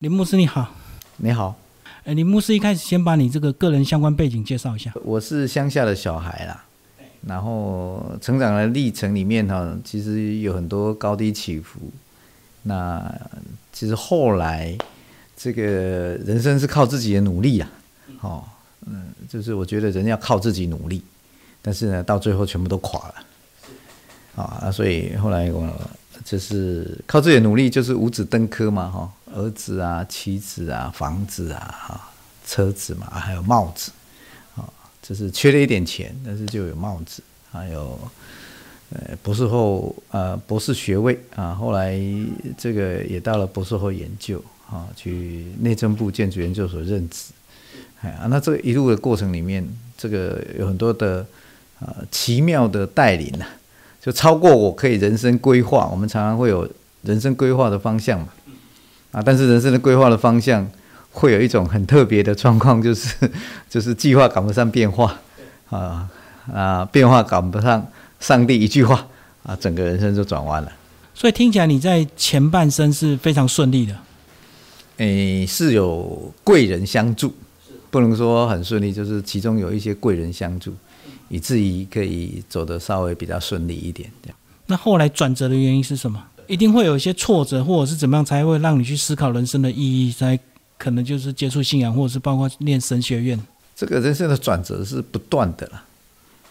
林牧师你好，你好，哎，林牧师一开始先把你这个个人相关背景介绍一下。我是乡下的小孩啦，然后成长的历程里面哈，其实有很多高低起伏。那其实后来这个人生是靠自己的努力啊，哦，嗯，就是我觉得人要靠自己努力，但是呢，到最后全部都垮了，啊，所以后来我就是靠自己的努力，就是五子登科嘛，哈。儿子啊，妻子啊，房子啊，哈，车子嘛，还有帽子，啊，就是缺了一点钱，但是就有帽子，还有呃博士后呃博士学位啊，后来这个也到了博士后研究啊，去内政部建筑研究所任职，哎啊，那这一路的过程里面，这个有很多的啊奇妙的带领呐，就超过我可以人生规划，我们常常会有人生规划的方向嘛。啊，但是人生的规划的方向会有一种很特别的状况，就是 就是计划赶不上变化，啊啊，变化赶不上上帝一句话，啊，整个人生就转弯了。所以听起来你在前半生是非常顺利的，诶，是有贵人相助，不能说很顺利，就是其中有一些贵人相助，以至于可以走得稍微比较顺利一点。这样，那后来转折的原因是什么？一定会有一些挫折，或者是怎么样，才会让你去思考人生的意义，才可能就是接触信仰，或者是包括念神学院。这个人生的转折是不断的啦，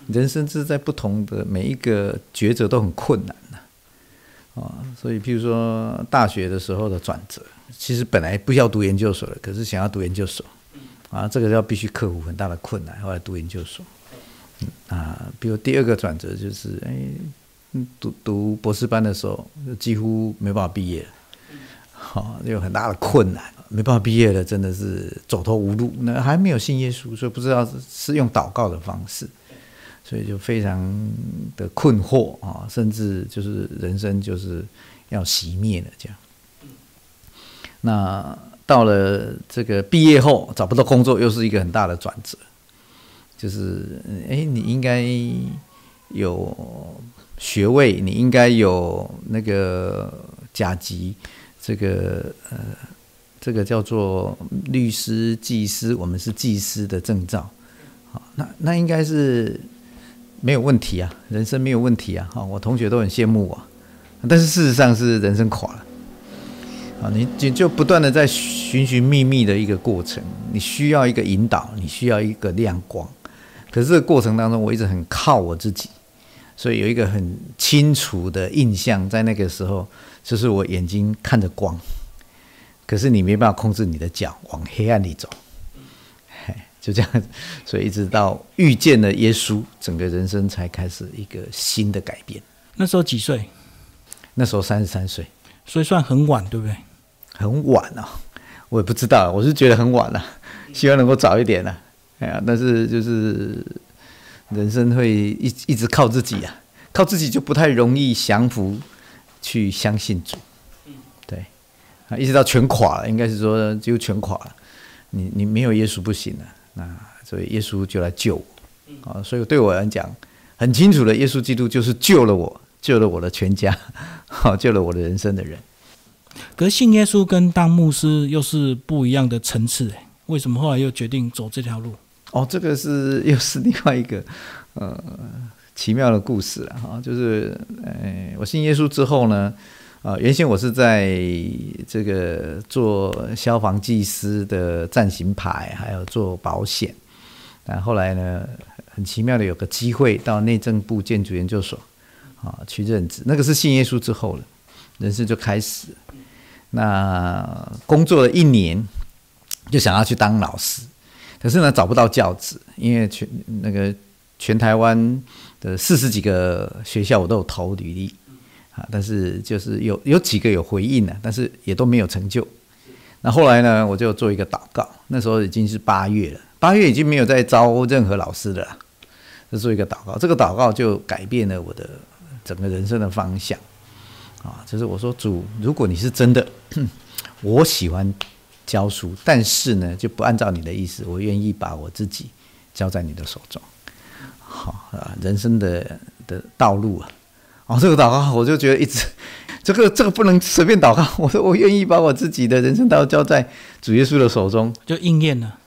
人生是在不同的每一个抉择都很困难的啊。所以，譬如说大学的时候的转折，其实本来不要读研究所的，可是想要读研究所啊，这个要必须克服很大的困难，后来读研究所。嗯啊，比如第二个转折就是哎。读读博士班的时候，就几乎没办法毕业，好有很大的困难，没办法毕业了，真的是走投无路。那还没有信耶稣，所以不知道是用祷告的方式，所以就非常的困惑啊，甚至就是人生就是要熄灭了这样。那到了这个毕业后找不到工作，又是一个很大的转折，就是哎，你应该有。学位你应该有那个甲级，这个呃，这个叫做律师、技师，我们是技师的证照，好，那那应该是没有问题啊，人生没有问题啊，哈，我同学都很羡慕我，但是事实上是人生垮了，啊，你就就不断的在寻寻觅觅的一个过程，你需要一个引导，你需要一个亮光，可是这个过程当中，我一直很靠我自己。所以有一个很清楚的印象，在那个时候，就是我眼睛看着光，可是你没办法控制你的脚往黑暗里走，就这样，所以一直到遇见了耶稣，整个人生才开始一个新的改变。那时候几岁？那时候三十三岁，所以算很晚，对不对？很晚啊，我也不知道，我是觉得很晚了，希望能够早一点了。哎呀，但是就是。人生会一一直靠自己啊，靠自己就不太容易降服，去相信主。对，啊，一直到全垮了，应该是说就全垮了。你你没有耶稣不行了，那所以耶稣就来救我啊。所以对我来讲，很清楚的，耶稣基督就是救了我，救了我的全家，好，救了我的人生的人。可是信耶稣跟当牧师又是不一样的层次，为什么后来又决定走这条路？哦，这个是又是另外一个呃奇妙的故事了哈，就是呃，我信耶稣之后呢，啊，原先我是在这个做消防技师的暂行牌，还有做保险，但后来呢，很奇妙的有个机会到内政部建筑研究所啊去任职，那个是信耶稣之后了，人生就开始，那工作了一年，就想要去当老师。可是呢，找不到教职，因为全那个全台湾的四十几个学校我都有投履历啊，但是就是有有几个有回应了，但是也都没有成就。那后来呢，我就做一个祷告，那时候已经是八月了，八月已经没有再招任何老师了，就做一个祷告，这个祷告就改变了我的整个人生的方向啊，就是我说主，如果你是真的，我喜欢。教书，但是呢，就不按照你的意思，我愿意把我自己交在你的手中。好啊，人生的的道路啊，哦，这个祷告我就觉得一直，这个这个不能随便祷告。我说我愿意把我自己的人生道交在主耶稣的手中，就应验了。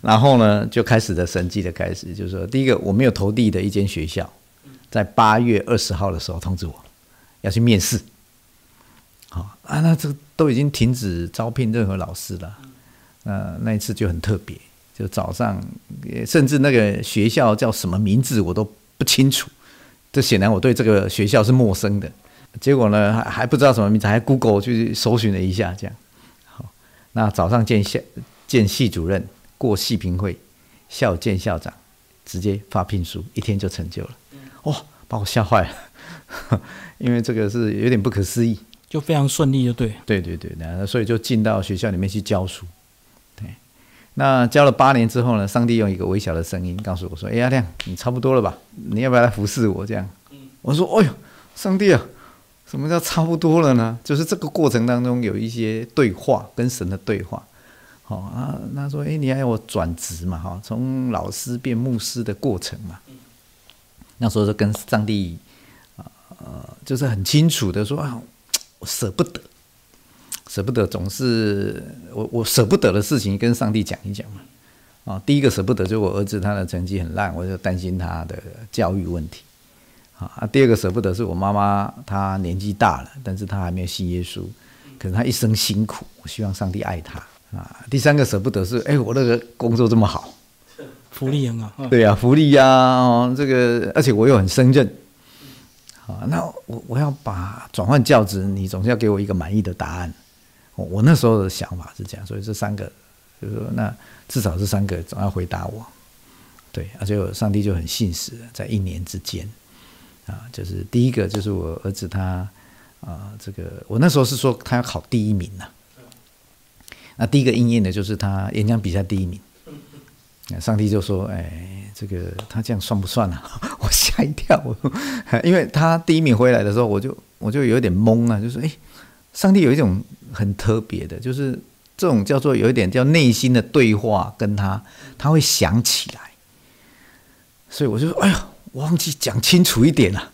然后呢，就开始的神迹的开始，就是说，第一个我没有投递的一间学校，在八月二十号的时候通知我要去面试。啊，那这都已经停止招聘任何老师了。呃，那一次就很特别，就早上，甚至那个学校叫什么名字我都不清楚。这显然我对这个学校是陌生的。结果呢，还还不知道什么名字，还 Google 去搜寻了一下，这样。好，那早上见校见系主任。过系评会，校见校长，直接发聘书，一天就成就了。哇，把我吓坏了，因为这个是有点不可思议，就非常顺利，就对。对对对，那所以就进到学校里面去教书。对，那教了八年之后呢，上帝用一个微小的声音告诉我说：“哎，阿亮，你差不多了吧？你要不要来服侍我？”这样，我说：“哎呦，上帝啊，什么叫差不多了呢？就是这个过程当中有一些对话，跟神的对话。”哦啊，他说：“哎，你还要我转职嘛？哈，从老师变牧师的过程嘛。那时候就跟上帝啊，呃，就是很清楚的说啊，我舍不得，舍不得，总是我我舍不得的事情跟上帝讲一讲嘛。啊，第一个舍不得就是我儿子他的成绩很烂，我就担心他的教育问题。啊，第二个舍不得是我妈妈她年纪大了，但是她还没有信耶稣，可是她一生辛苦，我希望上帝爱她。”啊，第三个舍不得是，哎，我那个工作这么好，福利很好，对呀，福利呀，哦，这个，而且我又很胜任，啊，那我我要把转换教职，你总是要给我一个满意的答案。我我那时候的想法是这样，所以这三个，就是说，那至少这三个总要回答我，对，而且我上帝就很信实，在一年之间，啊，就是第一个就是我儿子他，啊，这个我那时候是说他要考第一名呐。那第一个应验的就是他演讲比赛第一名，上帝就说：“哎，这个他这样算不算啊？” 我吓一跳，因为他第一名回来的时候，我就我就有点懵啊，就是哎，上帝有一种很特别的，就是这种叫做有一点叫内心的对话，跟他他会想起来，所以我就说：“哎呀，我忘记讲清楚一点了。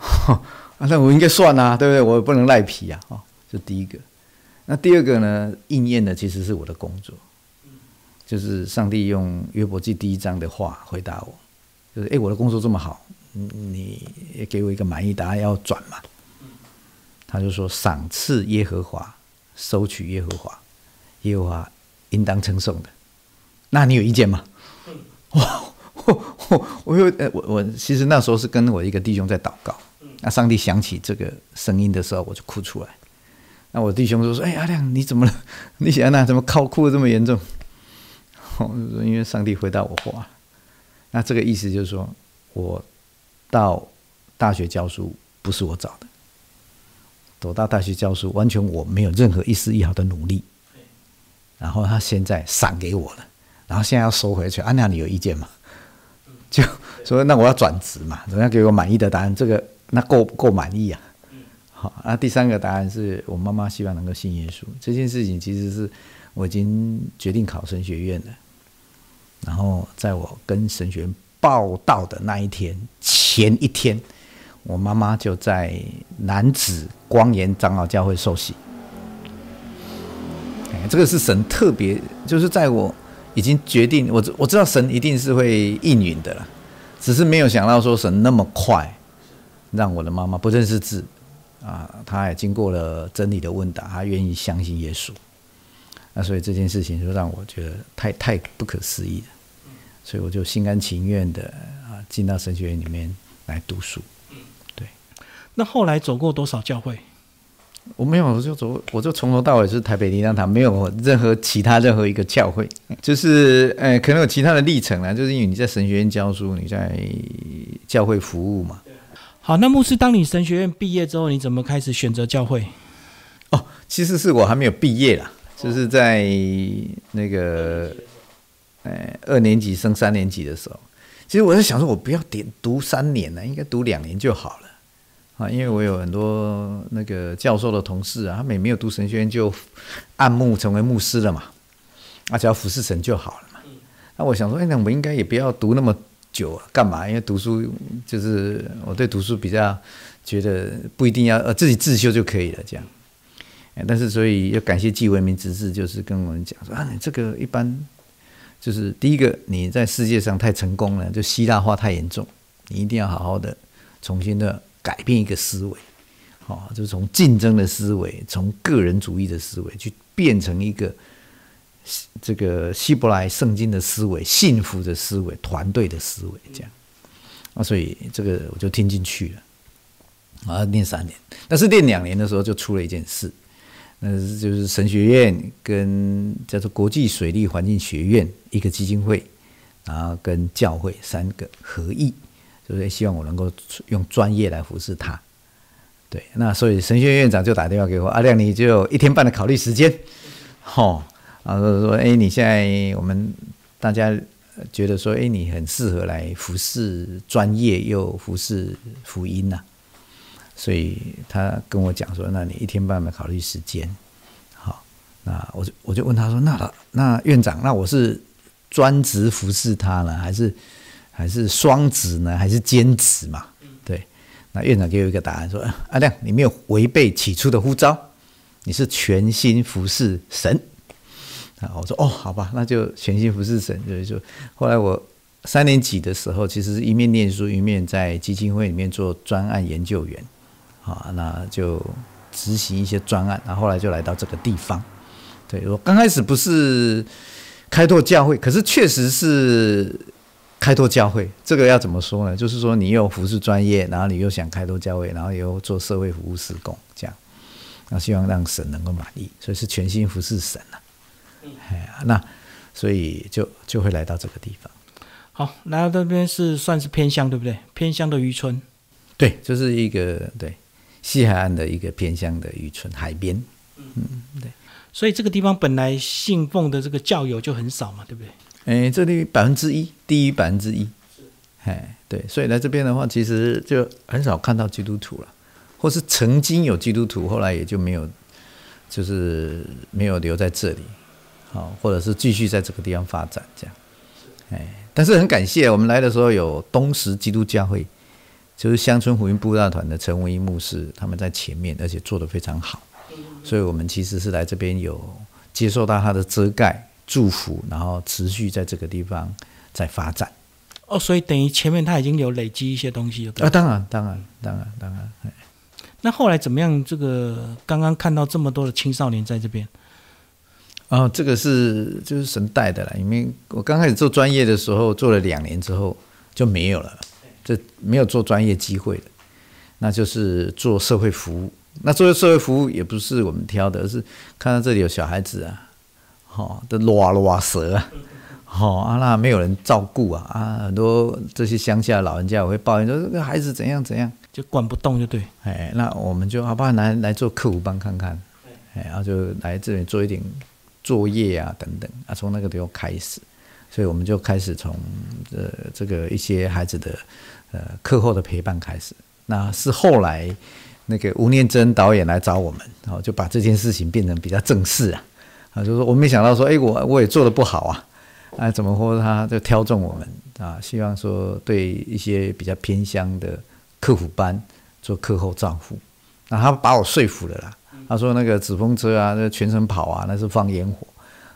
”那我应该算啊，对不对？我不能赖皮啊！哦，这第一个。那第二个呢？应验的其实是我的工作，就是上帝用约伯记第一章的话回答我，就是哎，我的工作这么好，你也给我一个满意答案，要转嘛？他就说：赏赐耶和华，收取耶和华，耶和华应当称颂的。那你有意见吗？哇，我我有，我我其实那时候是跟我一个弟兄在祷告，那上帝响起这个声音的时候，我就哭出来。那我弟兄就说：“哎，阿亮，你怎么了？你想那怎么靠哭的这么严重？”：“因为上帝回答我话。”那这个意思就是说，我到大学教书不是我找的，走到大学教书完全我没有任何一丝一毫的努力。然后他现在赏给我了，然后现在要收回去。阿亮，你有意见吗？就说那我要转职嘛，总要给我满意的答案。这个那够够满意啊？好，那第三个答案是我妈妈希望能够信耶稣。这件事情其实是我已经决定考神学院了。然后在我跟神学院报道的那一天前一天，我妈妈就在男子光岩长老教会受洗。哎，这个是神特别，就是在我已经决定，我我知道神一定是会应允的了，只是没有想到说神那么快让我的妈妈不认识字。啊，他也经过了真理的问答，他愿意相信耶稣。那所以这件事情就让我觉得太太不可思议了。所以我就心甘情愿的啊，进到神学院里面来读书。对。那后来走过多少教会？我没有，我就走，我就从头到尾是台北灵粮堂，没有任何其他任何一个教会。就是呃，可能有其他的历程啊，就是因为你在神学院教书，你在教会服务嘛。好，那牧师，当你神学院毕业之后，你怎么开始选择教会？哦，其实是我还没有毕业啦，就是在那个，呃，二年级升三年级的时候，其实我在想说，我不要点读三年呢，应该读两年就好了啊，因为我有很多那个教授的同事啊，他们也没有读神学院就按牧成为牧师了嘛，啊，只要服侍神就好了嘛。那我想说，哎，那我们应该也不要读那么久啊，干嘛？因为读书就是我对读书比较觉得不一定要呃自己自修就可以了，这样。但是所以要感谢季文明执事，就是跟我们讲说啊，你这个一般就是第一个你在世界上太成功了，就希腊化太严重，你一定要好好的重新的改变一个思维，哦，就是从竞争的思维，从个人主义的思维去变成一个这个希伯来圣经的思维、幸福的思维、团队的思维，这样。啊，所以这个我就听进去了，啊，念三年，但是念两年的时候就出了一件事。那就是神学院跟叫做国际水利环境学院一个基金会，然后跟教会三个合意，就是希望我能够用专业来服侍他。对，那所以神学院院长就打电话给我，阿亮，你就有一天半的考虑时间，吼，然后说，哎，你现在我们大家觉得说，哎，你很适合来服侍专业又服侍福音呐。所以他跟我讲说：“那你一天半的考虑时间，好，那我就我就问他说：那那院长，那我是专职服侍他呢，还是还是双职呢，还是兼职嘛？对，那院长给我一个答案说：阿亮，你没有违背起初的呼召，你是全心服侍神。啊，我说哦，好吧，那就全心服侍神。所以说，后来我三年级的时候，其实一面念书，一面在基金会里面做专案研究员。”啊，那就执行一些专案，然后后来就来到这个地方。对我刚开始不是开拓教会，可是确实是开拓教会。这个要怎么说呢？就是说你又服侍专业，然后你又想开拓教会，然后又做社会服务施工，这样，那希望让神能够满意，所以是全心服侍神呐。哎呀，那所以就就会来到这个地方。好，来到这边是算是偏乡，对不对？偏乡的渔村。对，就是一个对。西海岸的一个偏乡的渔村，海边，嗯，对，所以这个地方本来信奉的这个教友就很少嘛，对不对？哎，这里百分之一，低于百分之一，哎，对，所以来这边的话，其实就很少看到基督徒了，或是曾经有基督徒，后来也就没有，就是没有留在这里，好，或者是继续在这个地方发展这样，哎，但是很感谢我们来的时候有东石基督教会。就是乡村福音布道团的陈文一牧师，他们在前面，而且做得非常好，所以我们其实是来这边有接受到他的遮盖祝福，然后持续在这个地方在发展。哦，所以等于前面他已经有累积一些东西了。啊，当然，当然，当然，当然。那后来怎么样？这个刚刚看到这么多的青少年在这边。哦，这个是就是神带的了，因为我刚开始做专业的时候，做了两年之后就没有了。这没有做专业机会的，那就是做社会服务。那做社会服务也不是我们挑的，而是看到这里有小孩子啊，哦，都拉拉蛇啊，好啊，那没有人照顾啊啊，很多这些乡下老人家会抱怨说这个孩子怎样怎样，就管不动就对。哎，那我们就好吧，来来做客服班看看，哎，然后就来这里做一点作业啊等等啊，从那个地方开始，所以我们就开始从呃这个一些孩子的。呃，课后的陪伴开始，那是后来那个吴念真导演来找我们，然后就把这件事情变成比较正式啊，啊，就说我没想到说，哎，我我也做的不好啊，啊，怎么说他就挑中我们啊？希望说对一些比较偏乡的客服班做课后照顾，那他把我说服了啦。他说那个纸风车啊，那全程跑啊，那是放烟火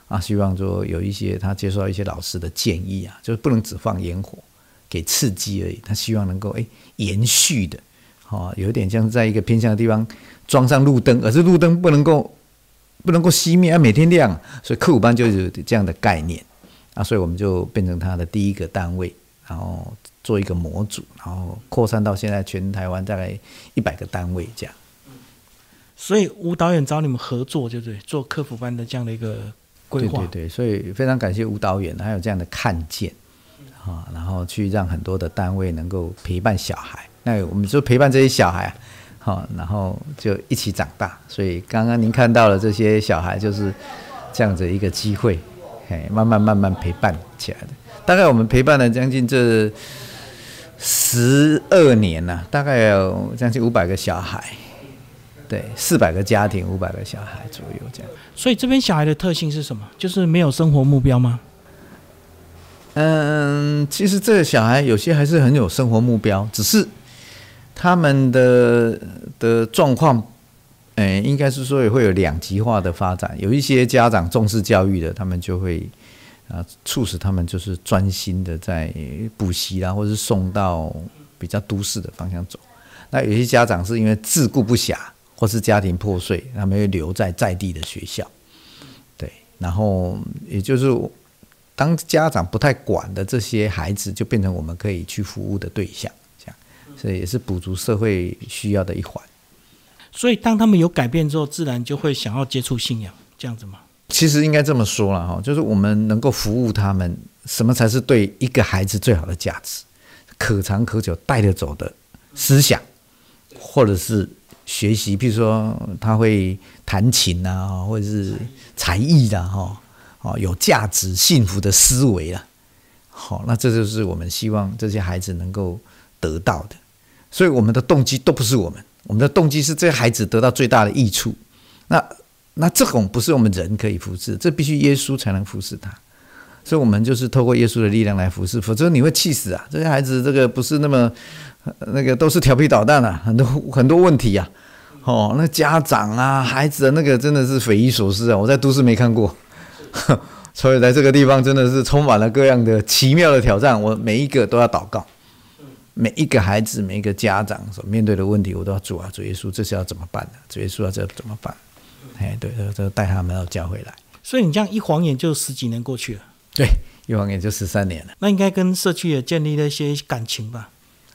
啊，希望说有一些他接受到一些老师的建议啊，就是不能只放烟火。给刺激而已，他希望能够哎延续的，哦，有点像在一个偏向的地方装上路灯，而是路灯不能够不能够熄灭，要每天亮，所以科普班就有这样的概念啊，所以我们就变成他的第一个单位，然后做一个模组，然后扩散到现在全台湾大概一百个单位这样。所以吴导演找你们合作，就对，做科普班的这样的一个规划。对对对，所以非常感谢吴导演，还有这样的看见。啊，然后去让很多的单位能够陪伴小孩，那我们就陪伴这些小孩啊，好，然后就一起长大。所以刚刚您看到了这些小孩，就是这样子一个机会，哎，慢慢慢慢陪伴起来的。大概我们陪伴了将近这十二年了，大概有将近五百个小孩，对，四百个家庭，五百个小孩左右这样。所以这边小孩的特性是什么？就是没有生活目标吗？嗯，其实这个小孩有些还是很有生活目标，只是他们的的状况，嗯，应该是说也会有两极化的发展。有一些家长重视教育的，他们就会啊，促使他们就是专心的在补习啦，或者是送到比较都市的方向走。那有些家长是因为自顾不暇，或是家庭破碎，他们会留在在地的学校。对，然后也就是当家长不太管的这些孩子，就变成我们可以去服务的对象，这样，所以也是补足社会需要的一环。所以当他们有改变之后，自然就会想要接触信仰，这样子吗？其实应该这么说了哈，就是我们能够服务他们，什么才是对一个孩子最好的价值？可长可久带得走的思想。或者是学习，譬如说他会弹琴啊，或者是才艺的哈，哦，有价值、幸福的思维啊，好，那这就是我们希望这些孩子能够得到的。所以我们的动机都不是我们，我们的动机是这些孩子得到最大的益处。那那这种不是我们人可以服侍，这必须耶稣才能服侍他。所以我们就是透过耶稣的力量来服侍，否则你会气死啊！这些孩子这个不是那么。那个都是调皮捣蛋啊，很多很多问题啊，哦，那家长啊，孩子的那个真的是匪夷所思啊，我在都市没看过，所以在这个地方真的是充满了各样的奇妙的挑战，我每一个都要祷告，每一个孩子，每一个家长所面对的问题，我都要主啊，主耶稣，这是要怎么办的？主耶稣要这怎么办？哎，对，这带他们到教回来。所以你这样一晃眼就十几年过去了，对，一晃眼就十三年了。那应该跟社区也建立了一些感情吧？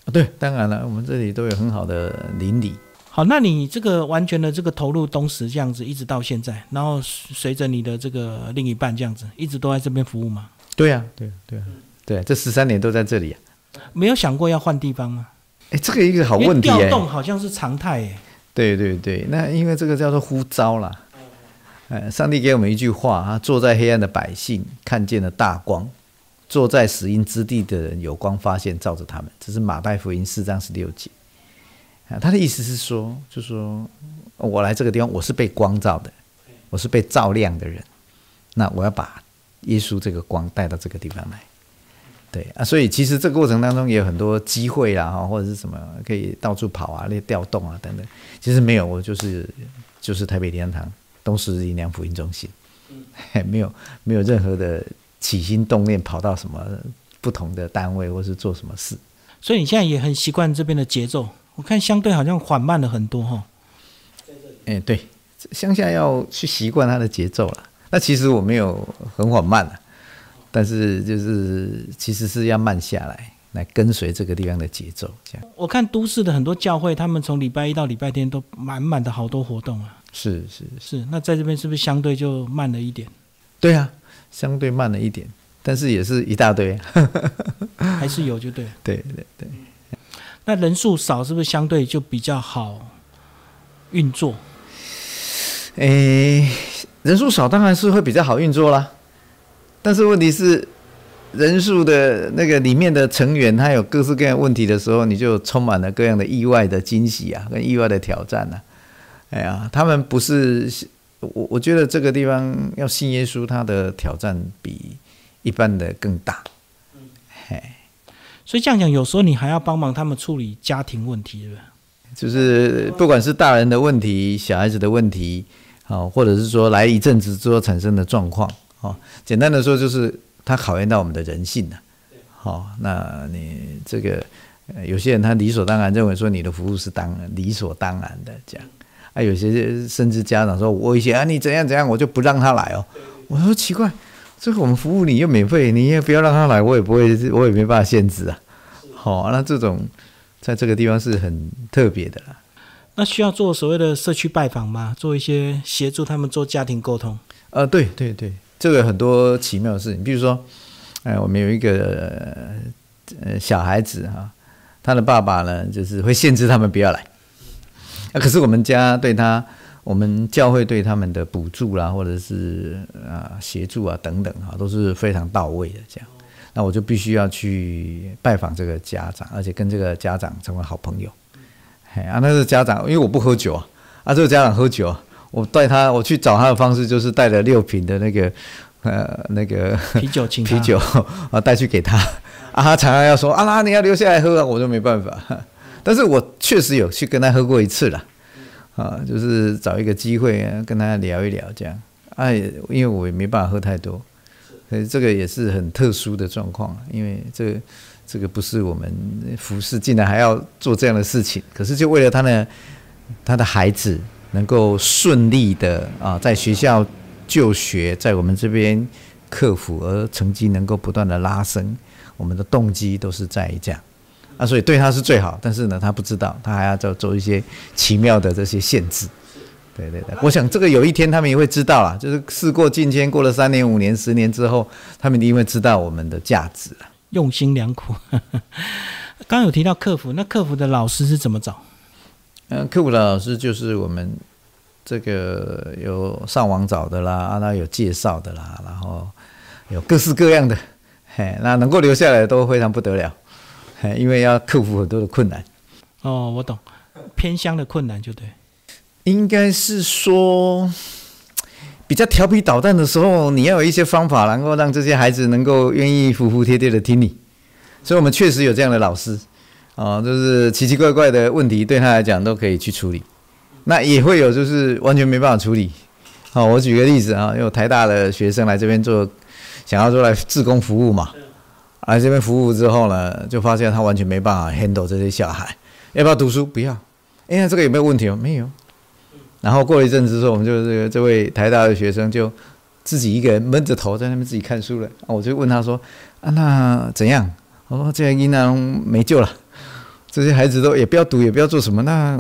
啊，对，当然了，我们这里都有很好的邻里。好，那你这个完全的这个投入东石这样子，一直到现在，然后随着你的这个另一半这样子，一直都在这边服务吗？对呀，对，对啊，对，这十三年都在这里啊。没有想过要换地方吗？哎，这个一个好问题调动好像是常态哎。对对对，那因为这个叫做呼召啦。哎，上帝给我们一句话啊：坐在黑暗的百姓看见了大光。坐在死荫之地的人有光发现照着他们，这是马太福音四章十六节他的意思是说，就说我来这个地方，我是被光照的，我是被照亮的人。那我要把耶稣这个光带到这个地方来，对啊。所以其实这个过程当中也有很多机会啦，哈，或者是什么可以到处跑啊，那些调动啊等等。其实没有，我就是就是台北天堂东石力量福音中心，没有没有任何的。起心动念跑到什么不同的单位，或是做什么事，所以你现在也很习惯这边的节奏。我看相对好像缓慢了很多哈。哎，对，乡下要去习惯它的节奏了。那其实我没有很缓慢了，但是就是其实是要慢下来，来跟随这个地方的节奏。这样，我看都市的很多教会，他们从礼拜一到礼拜天都满满的好多活动啊。是是是，那在这边是不是相对就慢了一点？对啊。相对慢了一点，但是也是一大堆，还是有就对。对对对，那人数少是不是相对就比较好运作？诶，人数少当然是会比较好运作啦。但是问题是，人数的那个里面的成员，他有各式各样问题的时候，你就充满了各样的意外的惊喜啊，跟意外的挑战呐。哎呀，他们不是。我我觉得这个地方要信耶稣，他的挑战比一般的更大。嘿，所以这样讲，有时候你还要帮忙他们处理家庭问题，对不对？就是不管是大人的问题、小孩子的问题，好，或者是说来一阵子之后产生的状况，哦，简单的说就是他考验到我们的人性了。好，那你这个有些人他理所当然认为说你的服务是当理所当然的这样。啊，有些甚至家长说，我以前啊，你怎样怎样，我就不让他来哦。我说奇怪，这个我们服务你又免费，你也不要让他来，我也不会，我也没办法限制啊。好，那这种在这个地方是很特别的啦。那需要做所谓的社区拜访吗？做一些协助他们做家庭沟通？呃，对对对，这个很多奇妙的事情，比如说，哎，我们有一个呃小孩子哈，他的爸爸呢，就是会限制他们不要来。那可是我们家对他，我们教会对他们的补助啦，或者是啊协助啊等等哈，都是非常到位的。这样，那我就必须要去拜访这个家长，而且跟这个家长成为好朋友。嘿啊，那个家长因为我不喝酒啊，啊这个家长喝酒，我带他我去找他的方式就是带了六瓶的那个呃那个啤酒请 啤酒啊带去给他啊，他常常要说啊，那你要留下来喝啊，我就没办法。但是我确实有去跟他喝过一次了，啊，就是找一个机会跟他聊一聊这样。哎，因为我也没办法喝太多，所以这个也是很特殊的状况，因为这这个不是我们服侍，竟然还要做这样的事情。可是就为了他的他的孩子能够顺利的啊，在学校就学，在我们这边克服，而成绩能够不断的拉升，我们的动机都是在于这样啊，所以对他是最好。但是呢，他不知道，他还要做做一些奇妙的这些限制。对对对，我想这个有一天他们也会知道啦，就是事过境迁，过了三年、五年、十年之后，他们一定会知道我们的价值了。用心良苦。刚有提到客服，那客服的老师是怎么找？嗯，客服的老师就是我们这个有上网找的啦，啊，那有介绍的啦，然后有各式各样的，嘿，那能够留下来都非常不得了，嘿，因为要克服很多的困难。哦，我懂，偏乡的困难就对。应该是说，比较调皮捣蛋的时候，你要有一些方法，能够让这些孩子能够愿意服服帖帖的听你。所以，我们确实有这样的老师，啊，就是奇奇怪怪的问题，对他来讲都可以去处理。那也会有就是完全没办法处理。好，我举个例子啊，有台大的学生来这边做，想要做来自工服务嘛，来这边服务之后呢，就发现他完全没办法 handle 这些小孩，要不要读书？不要。哎呀，这个有没有问题哦？没有。然后过了一阵子之后，我们就这个这位台大的学生就自己一个人闷着头在那边自己看书了。我就问他说：“啊，那怎样？”我说：“这样应当没救了，这些孩子都也不要读，也不要做什么，那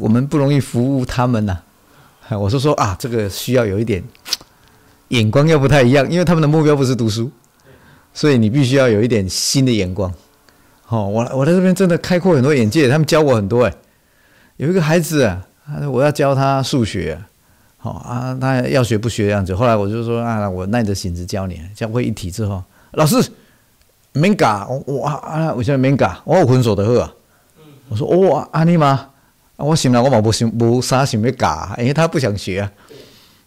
我们不容易服务他们呐。”我说：“说啊，这个需要有一点眼光要不太一样，因为他们的目标不是读书，所以你必须要有一点新的眼光。”哦，我我在这边真的开阔很多眼界，他们教我很多。哎，有一个孩子啊。我要教他数学，好啊，他要学不学的样子。后来我就说啊，我耐着性子教你。教会一题之后，老师免教，我啊，为什么免教？我有分数的好啊。我说哦，安尼妈？我醒了，我嘛不想不啥想要教，因为他不想学。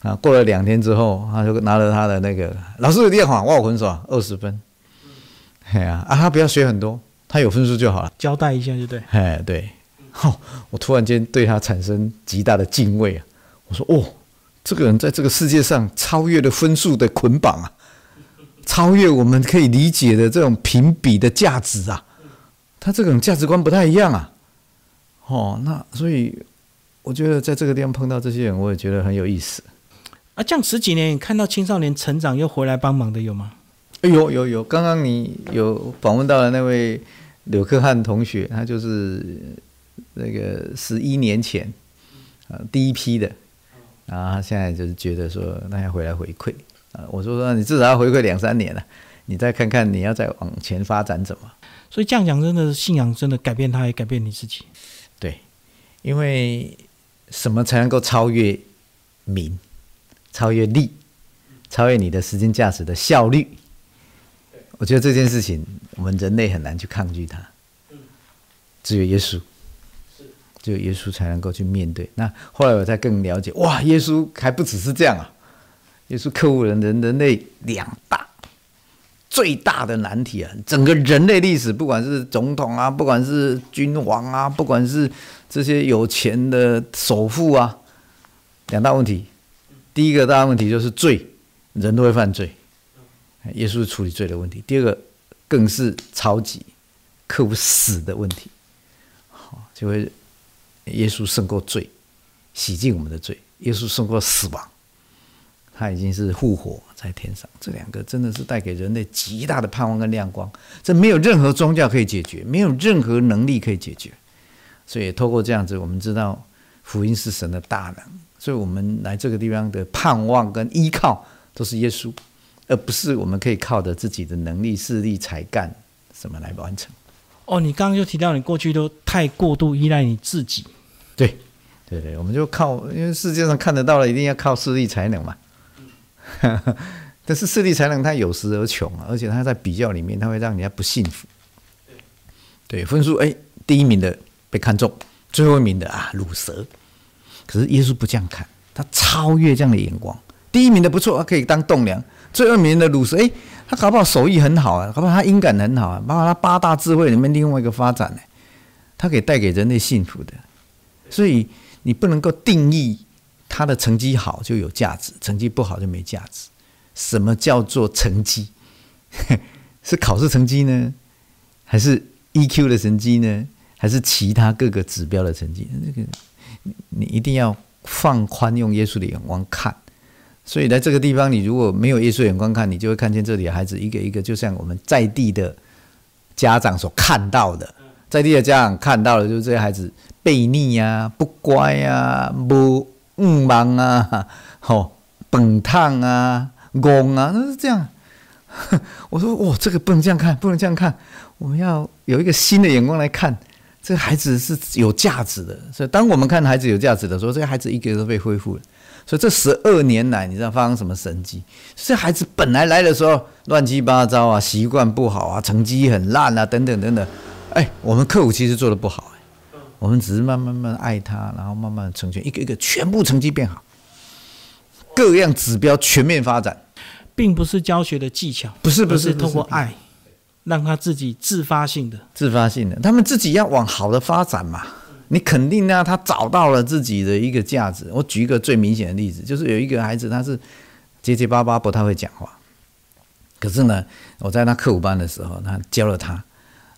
啊，过了两天之后，他就拿了他的那个老师的电话，我有分数二十分。哎呀，啊，他不要学很多，他有分数就好了。交代一下就对。哎，对。哦，我突然间对他产生极大的敬畏啊！我说：“哦，这个人在这个世界上超越了分数的捆绑啊，超越我们可以理解的这种评比的价值啊，他这种价值观不太一样啊。”哦，那所以我觉得在这个地方碰到这些人，我也觉得很有意思。啊，这样十几年看到青少年成长又回来帮忙的有吗？哎呦有有，刚刚你有访问到的那位柳克汉同学，他就是。那个十一年前，啊，第一批的，然后他现在就是觉得说，那要回来回馈啊。我说说，你至少要回馈两三年了，你再看看你要再往前发展怎么。所以这样讲，真的信仰真的改变他，也改变你自己。对，因为什么才能够超越名、超越力、超越你的时间价值的效率？我觉得这件事情，我们人类很难去抗拒它。只有耶稣。只有耶稣才能够去面对。那后来我才更了解，哇，耶稣还不只是这样啊！耶稣克服人人人类两大最大的难题啊！整个人类历史，不管是总统啊，不管是君王啊，不管是这些有钱的首富啊，两大问题。第一个大问题就是罪，人都会犯罪，耶稣处理罪的问题。第二个更是超级克服死的问题，好就会。耶稣胜过罪，洗净我们的罪。耶稣胜过死亡，他已经是复活在天上。这两个真的是带给人类极大的盼望跟亮光。这没有任何宗教可以解决，没有任何能力可以解决。所以透过这样子，我们知道福音是神的大能。所以我们来这个地方的盼望跟依靠都是耶稣，而不是我们可以靠着自己的能力、势力、才干什么来完成。哦，你刚刚就提到你过去都太过度依赖你自己。对，对对，我们就靠，因为世界上看得到了，一定要靠势力才能嘛。但是势力才能，它有时而穷啊，而且它在比较里面，它会让人家不幸福。对，分数哎，第一名的被看中，最后一名的啊，卤蛇。可是耶稣不这样看，他超越这样的眼光。第一名的不错，他可以当栋梁；最二名的鲁斯，哎，他搞不好手艺很好啊，搞不好他音感很好啊，包括他八大智慧里面另外一个发展呢，他可以带给人类幸福的。所以你不能够定义他的成绩好就有价值，成绩不好就没价值。什么叫做成绩？是考试成绩呢，还是 EQ 的成绩呢，还是其他各个指标的成绩？那个你一定要放宽，用耶稣的眼光看。所以在这个地方，你如果没有耶稣眼光看，你就会看见这里的孩子一个一个，就像我们在地的家长所看到的，在地的家长看到的，就是这些孩子悖逆呀、不乖呀、不嗯忙啊、吼本烫啊、戆啊，那是这样。我说哇，这个不能这样看，不能这样看，我们要有一个新的眼光来看，这个孩子是有价值的。所以当我们看孩子有价值的时候，这个孩子一个都被恢复了。所以这十二年来，你知道发生什么神迹？这孩子本来来的时候乱七八糟啊，习惯不好啊，成绩很烂啊，等等等等。哎，我们客户其实做的不好，哎，我们只是慢慢慢爱他，然后慢慢成全，一个一个全部成绩变好，各样指标全面发展，并不是教学的技巧，不是不是通过爱，让他自己自发性的自发性的，他们自己要往好的发展嘛。你肯定呢，他找到了自己的一个价值。我举一个最明显的例子，就是有一个孩子，他是结结巴巴，不太会讲话。可是呢，我在他课五班的时候，他教了他，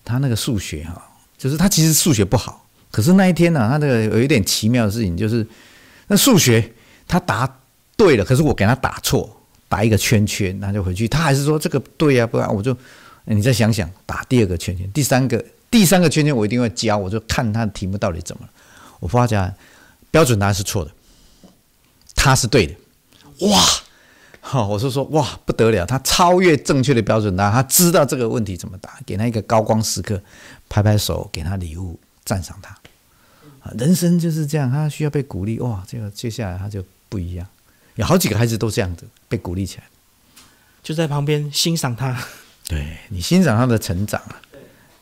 他那个数学哈，就是他其实数学不好。可是那一天呢，他那个有一点奇妙的事情，就是那数学他答对了，可是我给他打错，打一个圈圈，他就回去，他还是说这个对呀，不然我就你再想想，打第二个圈圈，第三个。第三个圈圈我一定会教，我就看他的题目到底怎么了。我发现标准答案是错的，他是对的。哇，好，我是说哇不得了，他超越正确的标准答案，他知道这个问题怎么答，给他一个高光时刻，拍拍手，给他礼物，赞赏他。人生就是这样，他需要被鼓励。哇，这个接下来他就不一样。有好几个孩子都这样子被鼓励起来，就在旁边欣赏他。对你欣赏他的成长啊。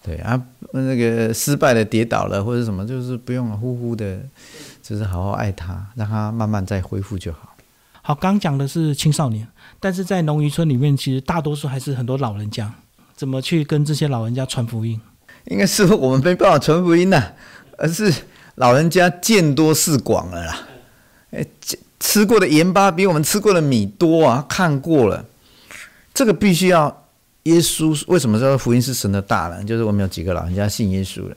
对啊，那个失败的跌倒了或者什么，就是不用呼呼的，就是好好爱他，让他慢慢再恢复就好。好，刚讲的是青少年，但是在农渔村里面，其实大多数还是很多老人家，怎么去跟这些老人家传福音？应该是我们没办法传福音呐，而是老人家见多识广了啦。哎，吃过的盐巴比我们吃过的米多啊，看过了，这个必须要。耶稣为什么说福音是神的大能？就是我们有几个老人家信耶稣了，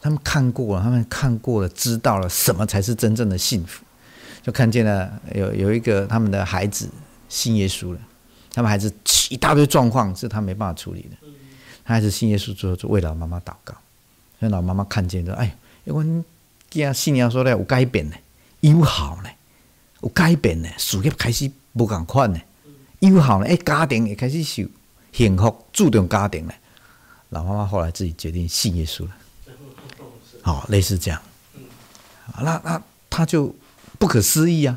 他们看过了，他们看过了，知道了什么才是真正的幸福，就看见了有有一个他们的孩子信耶稣了，他们孩子一大堆状况是他没办法处理的，他还是信耶稣之后就为老妈妈祷告，那老妈妈看见说：“哎，因为既然信仰说的有改变呢，有好呢，有改变呢，事业开始不共款呢，有好呢，哎，家庭也开始受。”幸福注重家庭呢，老妈妈后来自己决定信耶稣了，好，类似这样，那那他就不可思议啊！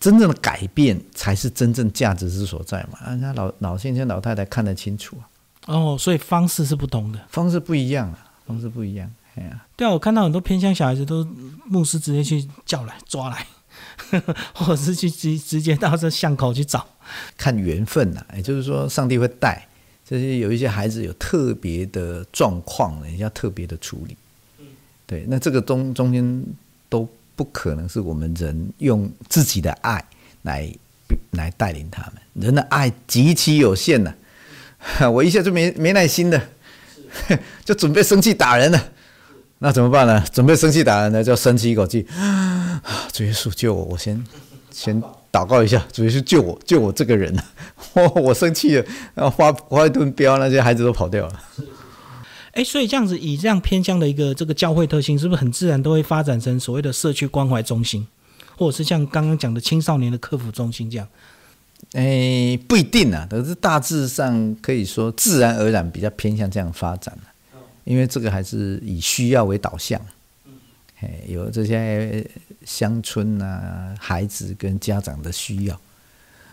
真正的改变才是真正价值之所在嘛！人家老老先生、老太太看得清楚啊。哦，所以方式是不同的，方式不一样啊，方式不一样。哎呀，对啊，我看到很多偏乡小孩子都牧师直接去叫来抓来。或者是去直直接到这巷口去找，看缘分呐，也就是说，上帝会带这些有一些孩子有特别的状况，人要特别的处理。对，那这个中中间都不可能是我们人用自己的爱来来带领他们，人的爱极其有限的。我一下就没没耐心的，就准备生气打人了。那怎么办呢？准备生气打人呢，就深吸一口气，啊，主耶稣救我！我先先祷告一下，主耶稣救我，救我这个人！我 我生气了，然后发发一顿飙，那些孩子都跑掉了。哎，所以这样子以这样偏向的一个这个教会特性，是不是很自然都会发展成所谓的社区关怀中心，或者是像刚刚讲的青少年的客服中心这样？哎，不一定啊，可是大致上可以说自然而然比较偏向这样发展因为这个还是以需要为导向，哎，有这些乡村啊，孩子跟家长的需要，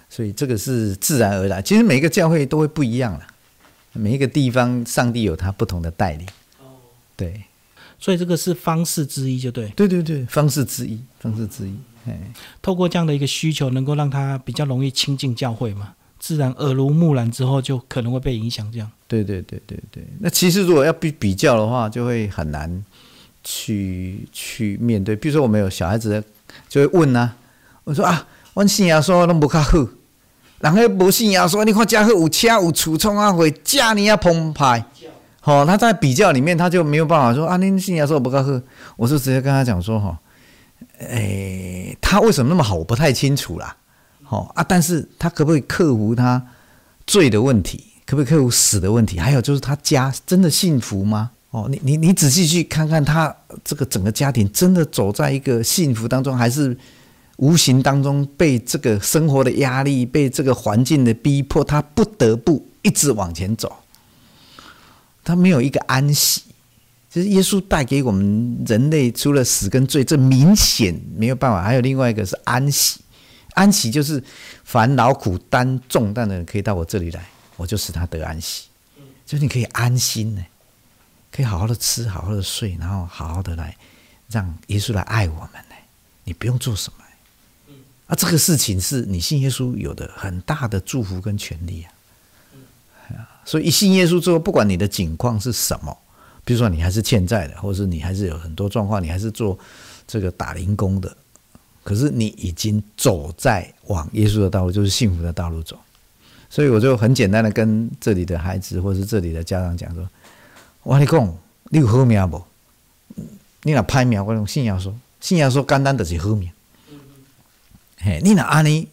所以这个是自然而然。其实每个教会都会不一样了，每一个地方上帝有他不同的带领。对，所以这个是方式之一，就对。对对对，方式之一，方式之一。哎透过这样的一个需求，能够让他比较容易亲近教会嘛，自然耳濡目染之后，就可能会被影响。这样，对对对对对。那其实如果要比比较的话，就会很难去去面对。比如说，我们有小孩子就会问啊，我说啊，我信仰说拢不较好，人个无信仰说，你看家好有车有厝创啊会家你啊澎湃。好，他在比较里面，他就没有办法说啊，你信仰说不较好，我就直接跟他讲说哈。诶，他为什么那么好？我不太清楚啦。好啊，但是他可不可以克服他罪的问题？可不可以克服死的问题？还有就是他家真的幸福吗？哦，你你你仔细去看看他这个整个家庭，真的走在一个幸福当中，还是无形当中被这个生活的压力、被这个环境的逼迫，他不得不一直往前走？他没有一个安息。就是耶稣带给我们人类，除了死跟罪，这明显没有办法。还有另外一个是安息，安息就是烦劳苦担重担的人可以到我这里来，我就使他得安息。就你可以安心呢，可以好好的吃，好好的睡，然后好好的来让耶稣来爱我们呢。你不用做什么，啊，这个事情是你信耶稣有的很大的祝福跟权利啊。所以一信耶稣之后，不管你的境况是什么。比如说你还是欠债的，或者是你还是有很多状况，你还是做这个打零工的，可是你已经走在往耶稣的道路，就是幸福的道路走。所以我就很简单的跟这里的孩子，或者是这里的家长讲说：，我跟你讲，你有好命无？你若歹命，我用信仰说，信仰说简单就是好命。嘿，你若安尼。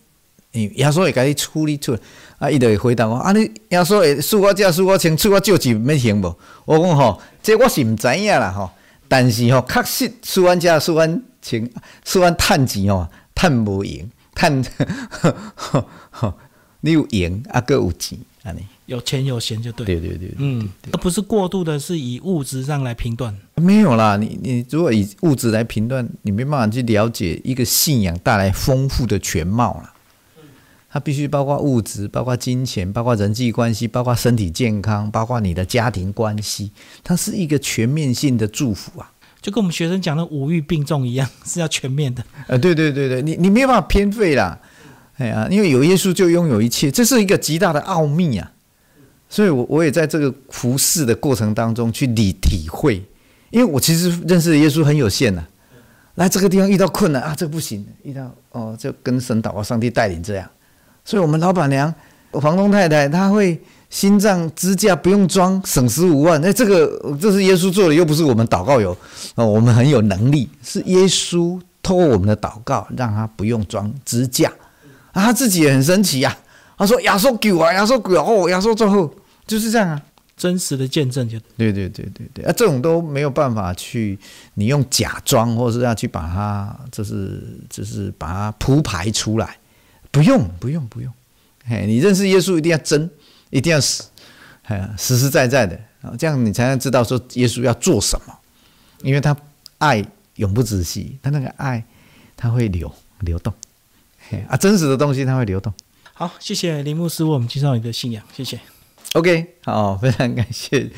耶稣会甲你处理出，啊，伊就会回答我，啊，你耶稣会恕我这，恕我清，赐我借钱，要行无？我讲吼，这我是毋知影啦吼，但是吼，确实恕阮这，恕阮清，恕阮趁钱吼，趁无用，趁，你有用啊，佫有钱，安尼。有钱有闲就对。对对对，嗯，而不是过度的，是以物质上来评断。没有啦，你你如果以物质来评断，你没办法去了解一个信仰带来丰富的全貌了。它必须包括物质，包括金钱，包括人际关系，包括身体健康，包括你的家庭关系。它是一个全面性的祝福啊，就跟我们学生讲的五欲并重一样，是要全面的。呃，对对对对，你你没有办法偏废啦，哎呀，因为有耶稣就拥有一切，这是一个极大的奥秘啊。所以，我我也在这个服侍的过程当中去理体会，因为我其实认识的耶稣很有限呐。来这个地方遇到困难啊，这不行，遇到哦，就跟神祷告，上帝带领这样。所以，我们老板娘、房东太太，她会心脏支架不用装，省十五万。那这个这是耶稣做的，又不是我们祷告有哦，我们很有能力，是耶稣透过我们的祷告，让他不用装支架啊。他自己也很神奇呀，他说：“亚瑟给啊，亚瑟给哦，亚瑟最后就是这样啊。”真实的见证就对对对对对啊，这种都没有办法去你用假装，或者是要去把它，就是就是把它铺排出来。不用，不用，不用。嘿，你认识耶稣一定要真，一定要实，哎，实实在在的啊，这样你才能知道说耶稣要做什么，因为他爱永不止息，他那个爱他会流流动，嘿啊，真实的东西他会流动。好，谢谢林牧师为我们介绍你的信仰，谢谢。OK，好，非常感谢。